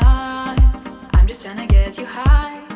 time. I'm just trying to get you high.